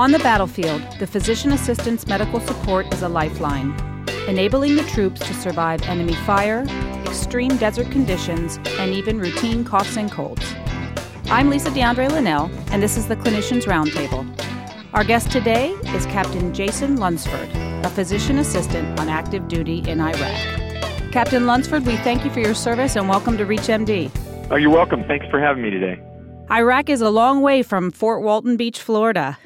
On the battlefield, the physician assistant's medical support is a lifeline, enabling the troops to survive enemy fire, extreme desert conditions, and even routine coughs and colds. I'm Lisa DeAndre Linnell, and this is the Clinicians Roundtable. Our guest today is Captain Jason Lunsford, a physician assistant on active duty in Iraq. Captain Lunsford, we thank you for your service and welcome to ReachMD. Oh, you're welcome. Thanks for having me today. Iraq is a long way from Fort Walton Beach, Florida.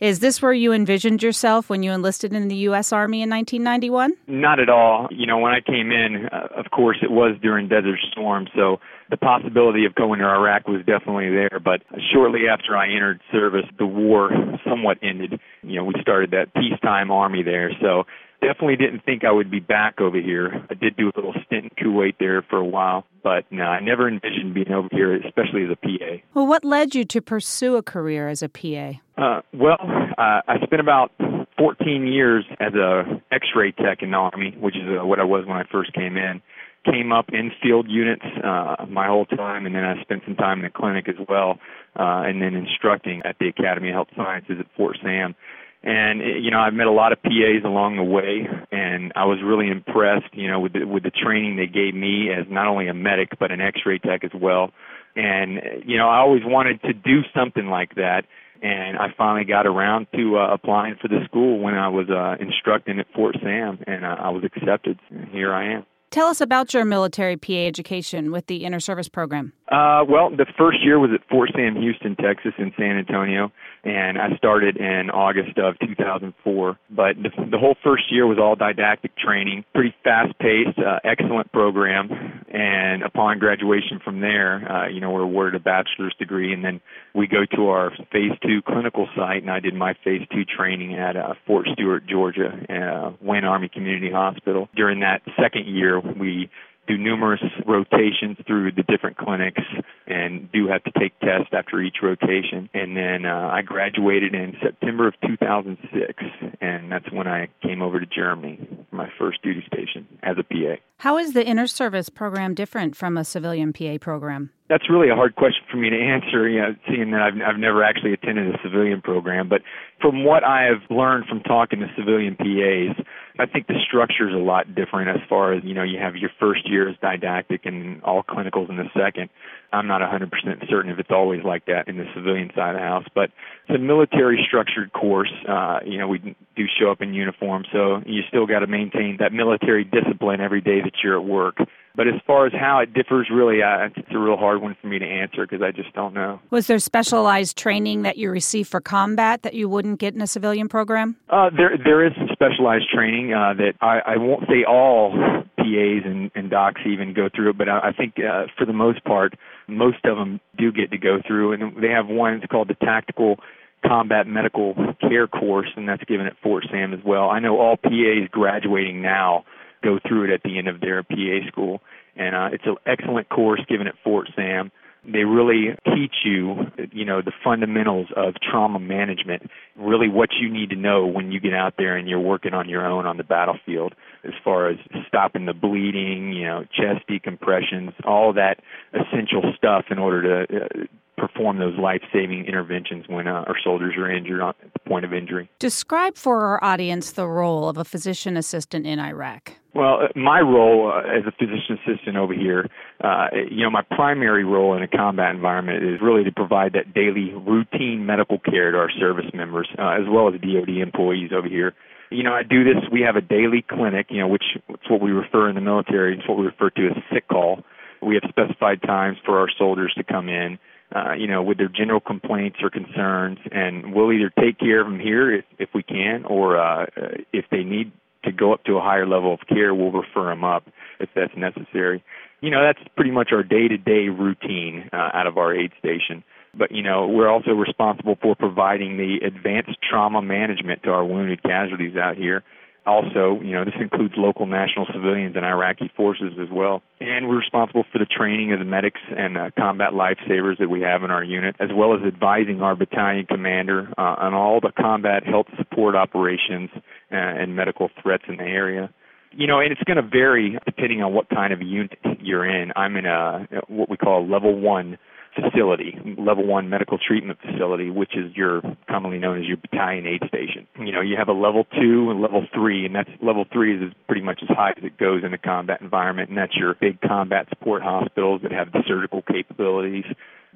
Is this where you envisioned yourself when you enlisted in the U.S. Army in 1991? Not at all. You know, when I came in, uh, of course, it was during Desert Storm, so the possibility of going to Iraq was definitely there. But shortly after I entered service, the war somewhat ended. You know, we started that peacetime army there, so definitely didn't think I would be back over here. I did do a little stint in Kuwait there for a while, but no, I never envisioned being over here, especially as a PA. Well, what led you to pursue a career as a PA? Uh, well, uh, I spent about 14 years as a X-ray tech in the Army, which is uh, what I was when I first came in. Came up in field units uh, my whole time, and then I spent some time in the clinic as well, uh, and then instructing at the Academy of Health Sciences at Fort Sam. And you know, I've met a lot of PAs along the way, and I was really impressed, you know, with the, with the training they gave me as not only a medic but an X-ray tech as well. And you know, I always wanted to do something like that, and I finally got around to uh, applying for the school when I was uh, instructing at Fort Sam, and uh, I was accepted. And here I am. Tell us about your military PA education with the Inter Service Program. Uh, well, the first year was at Fort Sam Houston, Texas, in San Antonio, and I started in August of 2004. But the, the whole first year was all didactic training, pretty fast-paced, uh, excellent program. And upon graduation from there, uh, you know, we're awarded a bachelor's degree, and then we go to our Phase Two clinical site, and I did my Phase Two training at uh, Fort Stewart, Georgia, uh, Winn Army Community Hospital. During that second year, we do numerous rotations through the different clinics and do have to take tests after each rotation. And then uh, I graduated in September of 2006, and that's when I came over to Germany for my first duty station as a PA. How is the inter service program different from a civilian PA program? That's really a hard question for me to answer, you know, seeing that I've, I've never actually attended a civilian program. But from what I've learned from talking to civilian PAs, I think the structure is a lot different as far as, you know, you have your first year as didactic and all clinicals in the second. I'm not 100% certain if it's always like that in the civilian side of the house, but it's a military structured course. Uh, you know, we do show up in uniform, so you still got to maintain that military discipline every day that you're at work. But as far as how it differs, really, uh, it's a real hard one for me to answer because I just don't know. Was there specialized training that you received for combat that you wouldn't get in a civilian program? Uh, there, there is some specialized training uh, that I, I won't say all PAs and, and docs even go through it, but I, I think uh, for the most part, most of them do get to go through, and they have one. It's called the Tactical Combat Medical Care course, and that's given at Fort Sam as well. I know all PAs graduating now go through it at the end of their PA school. And uh, it's an excellent course given at Fort Sam. They really teach you, you know, the fundamentals of trauma management, really what you need to know when you get out there and you're working on your own on the battlefield as far as stopping the bleeding, you know, chest decompressions, all that essential stuff in order to uh, perform those life-saving interventions when uh, our soldiers are injured at the point of injury. Describe for our audience the role of a physician assistant in Iraq. Well, uh, my role uh, as a physician assistant over here, uh, you know, my primary role in a combat environment is really to provide that daily routine medical care to our service members, uh, as well as DoD employees over here. You know, I do this. We have a daily clinic, you know, which is what we refer in the military. It's what we refer to as sick call. We have specified times for our soldiers to come in uh, you know, with their general complaints or concerns, and we'll either take care of them here if, if we can, or uh, if they need to go up to a higher level of care, we'll refer them up if that's necessary. You know, that's pretty much our day-to-day routine uh, out of our aid station. But you know, we're also responsible for providing the advanced trauma management to our wounded casualties out here also, you know, this includes local national civilians and Iraqi forces as well. And we're responsible for the training of the medics and uh, combat lifesavers that we have in our unit, as well as advising our battalion commander uh, on all the combat health support operations Uh, and medical threats in the area. You know, and it's going to vary depending on what kind of unit you're in. I'm in a what we call a level one facility, level one medical treatment facility, which is your commonly known as your battalion aid station. You know, you have a level two and level three, and that's level three is pretty much as high as it goes in a combat environment, and that's your big combat support hospitals that have the surgical capabilities.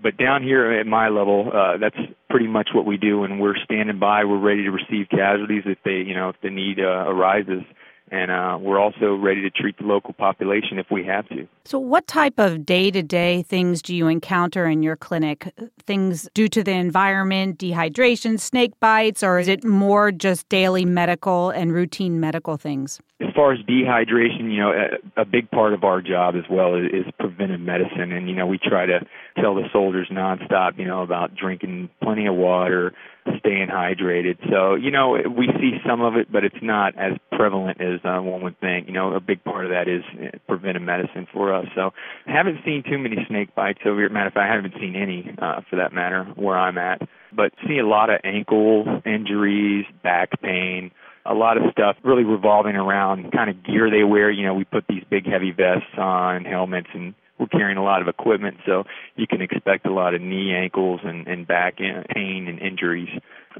But down here at my level, uh, that's pretty much what we do, and we're standing by. We're ready to receive casualties if they, you know, if the need uh, arises and uh, we're also ready to treat the local population if we have to. So, what type of day to day things do you encounter in your clinic? Things due to the environment, dehydration, snake bites, or is it more just daily medical and routine medical things? As far as dehydration, you know, a, a big part of our job as well is, is preventive medicine, and you know, we try to tell the soldiers nonstop, you know, about drinking plenty of water, staying hydrated. So, you know, we see some of it, but it's not as prevalent as uh, one would think. You know, a big part of that is uh, preventive medicine for us. So, I haven't seen too many snake bites over here. Matter of fact, I haven't seen any, uh, for that matter, where I'm at. But see a lot of ankle injuries, back pain, a lot of stuff really revolving around kind of gear they wear. You know, we put these big heavy vests on, helmets, and we're carrying a lot of equipment, so you can expect a lot of knee, ankles, and, and back pain and injuries.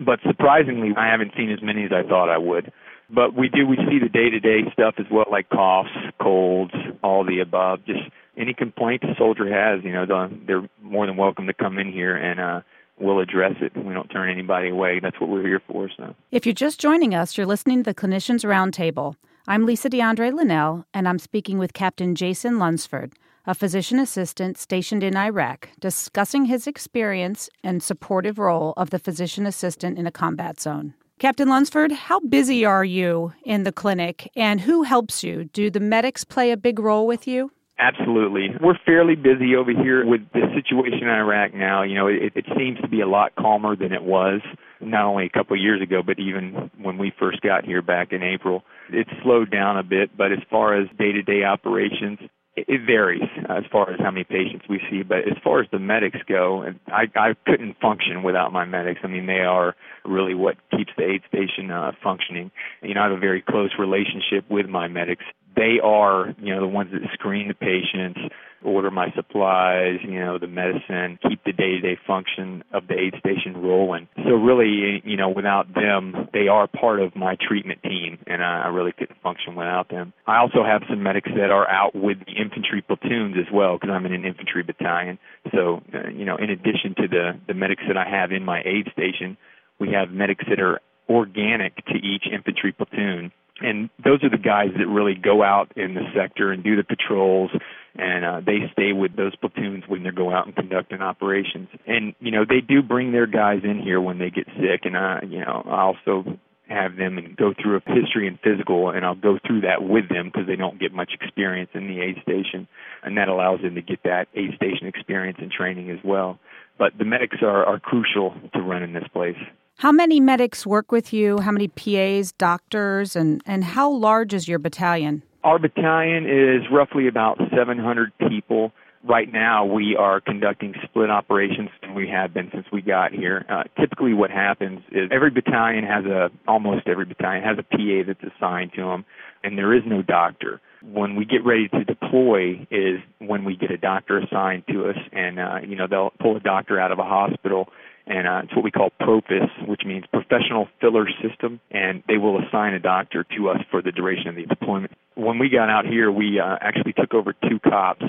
But surprisingly, I haven't seen as many as I thought I would. But we do, we see the day to day stuff as well, like coughs, colds, all the above. Just any complaint a soldier has, you know, they're more than welcome to come in here and, uh, we'll address it. We don't turn anybody away. That's what we're here for. So, if you're just joining us, you're listening to the Clinicians Roundtable. I'm Lisa DeAndre Linnell, and I'm speaking with Captain Jason Lunsford, a physician assistant stationed in Iraq, discussing his experience and supportive role of the physician assistant in a combat zone. Captain Lunsford, how busy are you in the clinic and who helps you? Do the medics play a big role with you? Absolutely. We're fairly busy over here with the situation in Iraq now. You know, it, it seems to be a lot calmer than it was not only a couple of years ago, but even when we first got here back in April. It's slowed down a bit, but as far as day to day operations, it varies as far as how many patients we see, but as far as the medics go, I, I couldn't function without my medics. I mean, they are really what keeps the aid station uh, functioning. You know, I have a very close relationship with my medics. They are, you know, the ones that screen the patients, order my supplies, you know, the medicine, keep the day-to-day function of the aid station rolling. So really, you know, without them, they are part of my treatment team, and I really couldn't function without them. I also have some medics that are out with the infantry platoons as well, because I'm in an infantry battalion. So, uh, you know, in addition to the the medics that I have in my aid station, we have medics that are organic to each infantry platoon and those are the guys that really go out in the sector and do the patrols and uh, they stay with those platoons when they go out and conducting operations. And you know, they do bring their guys in here when they get sick, and I, you know, I also have them and go through a history and physical, and I'll go through that with them because they don't get much experience in the aid station, and that allows them to get that aid station experience and training as well. But the medics are, are crucial to running this place. How many medics work with you? How many PAs, doctors, and, and how large is your battalion? Our battalion is roughly about 700 people. Right now, we are conducting split operations, and we have been since we got here. Uh, typically, what happens is every battalion has a, almost every battalion has a PA that's assigned to them, and there is no doctor. When we get ready to deploy is when we get a doctor assigned to us, and uh, you know they'll pull a doctor out of a hospital and uh, it's what we call PROFIS, which means Professional Filler System, and they will assign a doctor to us for the duration of the deployment. When we got out here, we uh, actually took over two cops.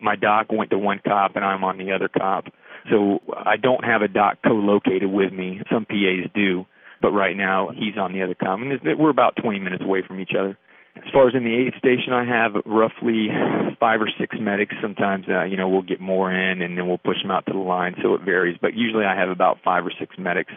My doc went to one cop, and I'm on the other cop. So I don't have a doc co-located with me. Some PAs do, but right now he's on the other cop, and we're about 20 minutes away from each other. As far as in the aid station, I have roughly five or six medics. Sometimes, uh, you know, we'll get more in and then we'll push them out to the line, so it varies. But usually I have about five or six medics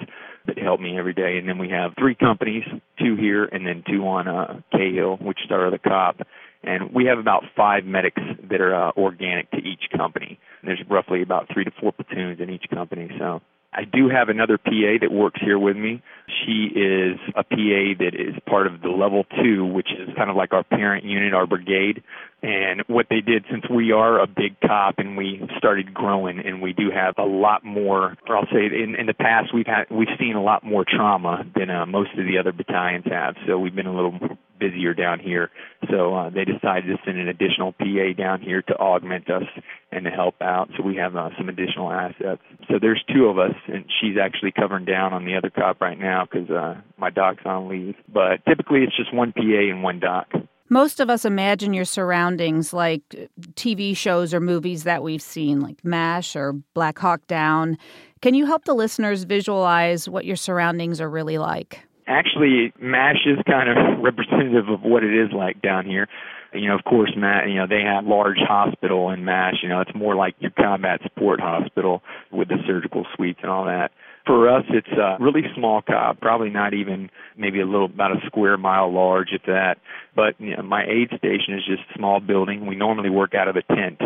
that help me every day. And then we have three companies, two here and then two on uh, Cahill, which is our other cop. And we have about five medics that are uh, organic to each company. And there's roughly about three to four platoons in each company. So I do have another PA that works here with me. She is a PA that is part of the level two, which is kind of like our parent unit, our brigade. And what they did, since we are a big cop and we started growing, and we do have a lot more, or I'll say, in, in the past we've had we've seen a lot more trauma than uh, most of the other battalions have. So we've been a little busier down here. So uh, they decided to send an additional PA down here to augment us and to help out. So we have uh, some additional assets. So there's two of us, and she's actually covering down on the other cop right now because uh, my doc's on leave. But typically it's just one PA and one doc. Most of us imagine your surroundings like TV shows or movies that we've seen, like MASH or Black Hawk Down. Can you help the listeners visualize what your surroundings are really like? actually MASH is kind of representative of what it is like down here. You know, of course, Matt, you know, they have large hospital in MASH. You know, it's more like your combat support hospital with the surgical suites and all that. For us, it's a really small cop, probably not even maybe a little about a square mile large, if that. But you know, my aid station is just a small building. We normally work out of a tent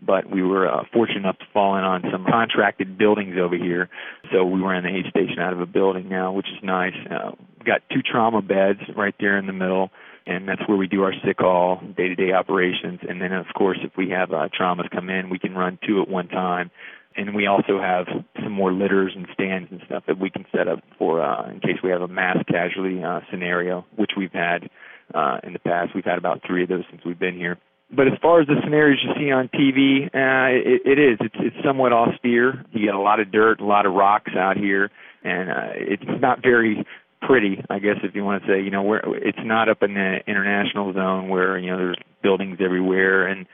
but we were uh, fortunate enough to fall in on some contracted buildings over here. So we were in the aid station out of a building now, which is nice. Uh, got two trauma beds right there in the middle, and that's where we do our sick call, day-to-day operations. And then, of course, if we have uh, traumas come in, we can run two at one time. And we also have some more litters and stands and stuff that we can set up for uh, in case we have a mass casualty uh, scenario, which we've had uh, in the past. We've had about three of those since we've been here but as far as the scenarios you see on TV, uh, it, it is. It's, it's somewhat austere. You get a lot of dirt, a lot of rocks out here, and uh, it's not very pretty, I guess, if you want to say. You know, where it's not up in the international zone where you know there's buildings everywhere and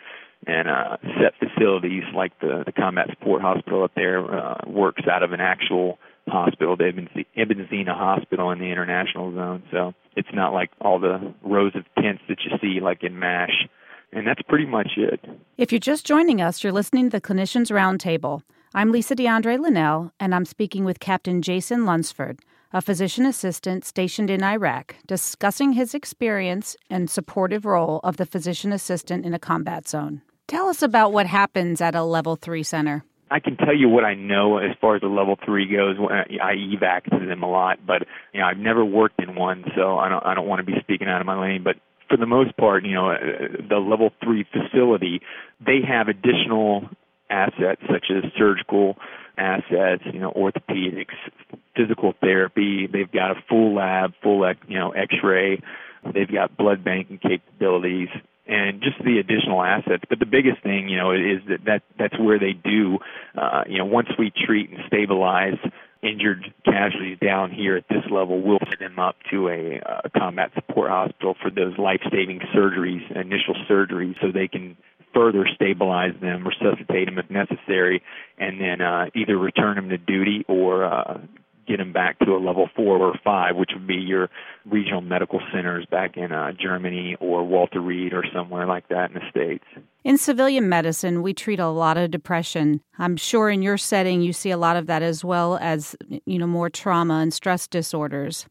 and uh, set facilities like the the combat support hospital up there uh, works out of an actual hospital, the Ibn Sina Hospital in the international zone. So it's not like all the rows of tents that you see like in MASH and that's pretty much it. If you're just joining us, you're listening to the Clinicians Roundtable. I'm Lisa DeAndre Linnell, and I'm speaking with Captain Jason Lunsford, a physician assistant stationed in Iraq, discussing his experience and supportive role of the physician assistant in a combat zone. Tell us about what happens at a level three center. I can tell you what I know as far as the level three goes. I evac to them a lot, but you know I've never worked in one, so I don't I don't want to be speaking out of my lane. But for the most part, you know, the level three facility, they have additional assets such as surgical assets, you know, orthopedics, physical therapy. They've got a full lab, full, you know, X-ray. They've got blood banking capabilities and just the additional assets. But the biggest thing, you know, is that, that that's where they do, uh, you know, once we treat and stabilize injured casualties down here at this level, we'll send them up to a uh, combat support hospital for those life-saving surgeries, initial surgeries, so they can further stabilize them, resuscitate them if necessary, and then uh, either return them to duty or uh, get them back to a level four or five, which would be your regional medical centers back in uh, Germany or Walter Reed or somewhere like that in the States. In civilian medicine, we treat a lot of depression. I'm sure in your setting you see a lot of that as well as, you know, more trauma and stress disorders.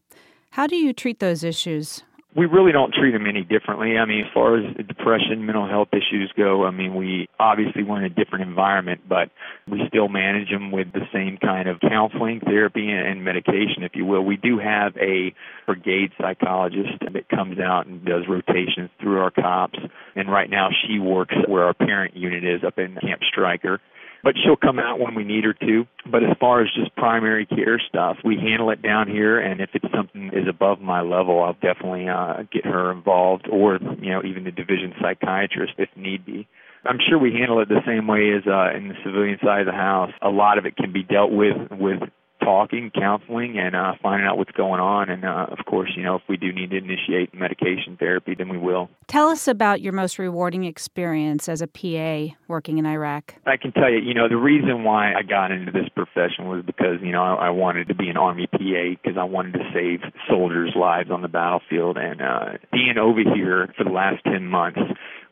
How do you treat those issues? We really don't treat them any differently. I mean, as far as depression, mental health issues go, I mean, we obviously we're in a different environment, but we still manage them with the same kind of counseling, therapy, and medication, if you will. We do have a brigade psychologist that comes out and does rotations through our cops, and right now she works where our parent unit is up in Camp Stryker but she'll come out when we need her to. But as far as just primary care stuff, we handle it down here, and if it's something is above my level, I'll definitely uh, get her involved, or you know even the division psychiatrist if need be. I'm sure we handle it the same way as uh, in the civilian side of the house. A lot of it can be dealt with with talking, counseling, and uh, finding out what's going on. And uh, of course, you know, if we do need to initiate medication therapy, then we will. Tell us about your most rewarding experience as a PA working in Iraq. I can tell you, you know, the reason why I got into this profession was because, you know, I, I wanted to be an Army PA because I wanted to save soldiers' lives on the battlefield. And uh, being over here for the last 10 months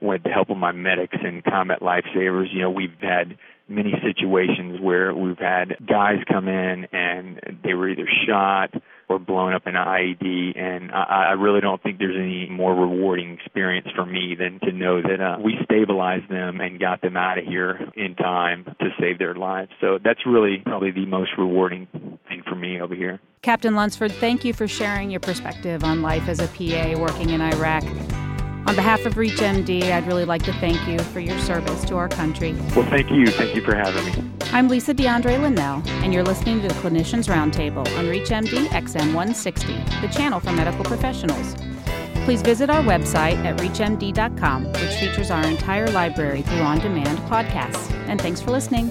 with the help of my medics and combat lifesavers, you know, we've had many situations where we've had guys come in and they were either shot or blown up in an IED, and I, I really don't think there's any more rewarding experience for me than to know that uh, we stabilized them and got them out of here in time to save their lives. So that's really probably the most rewarding thing for me over here. Captain Lunsford, thank you for sharing your perspective on life as a PA working in Iraq. On behalf of ReachMD, I'd really like to thank you for your service to our country. Well, thank you. Thank you for having me. I'm Lisa DeAndre Linnell, and you're listening to the Clinicians Roundtable on ReachMD XM 160, the channel for medical professionals. Please visit our website at reachmd.com, which features our entire library through on demand podcasts. And thanks for listening.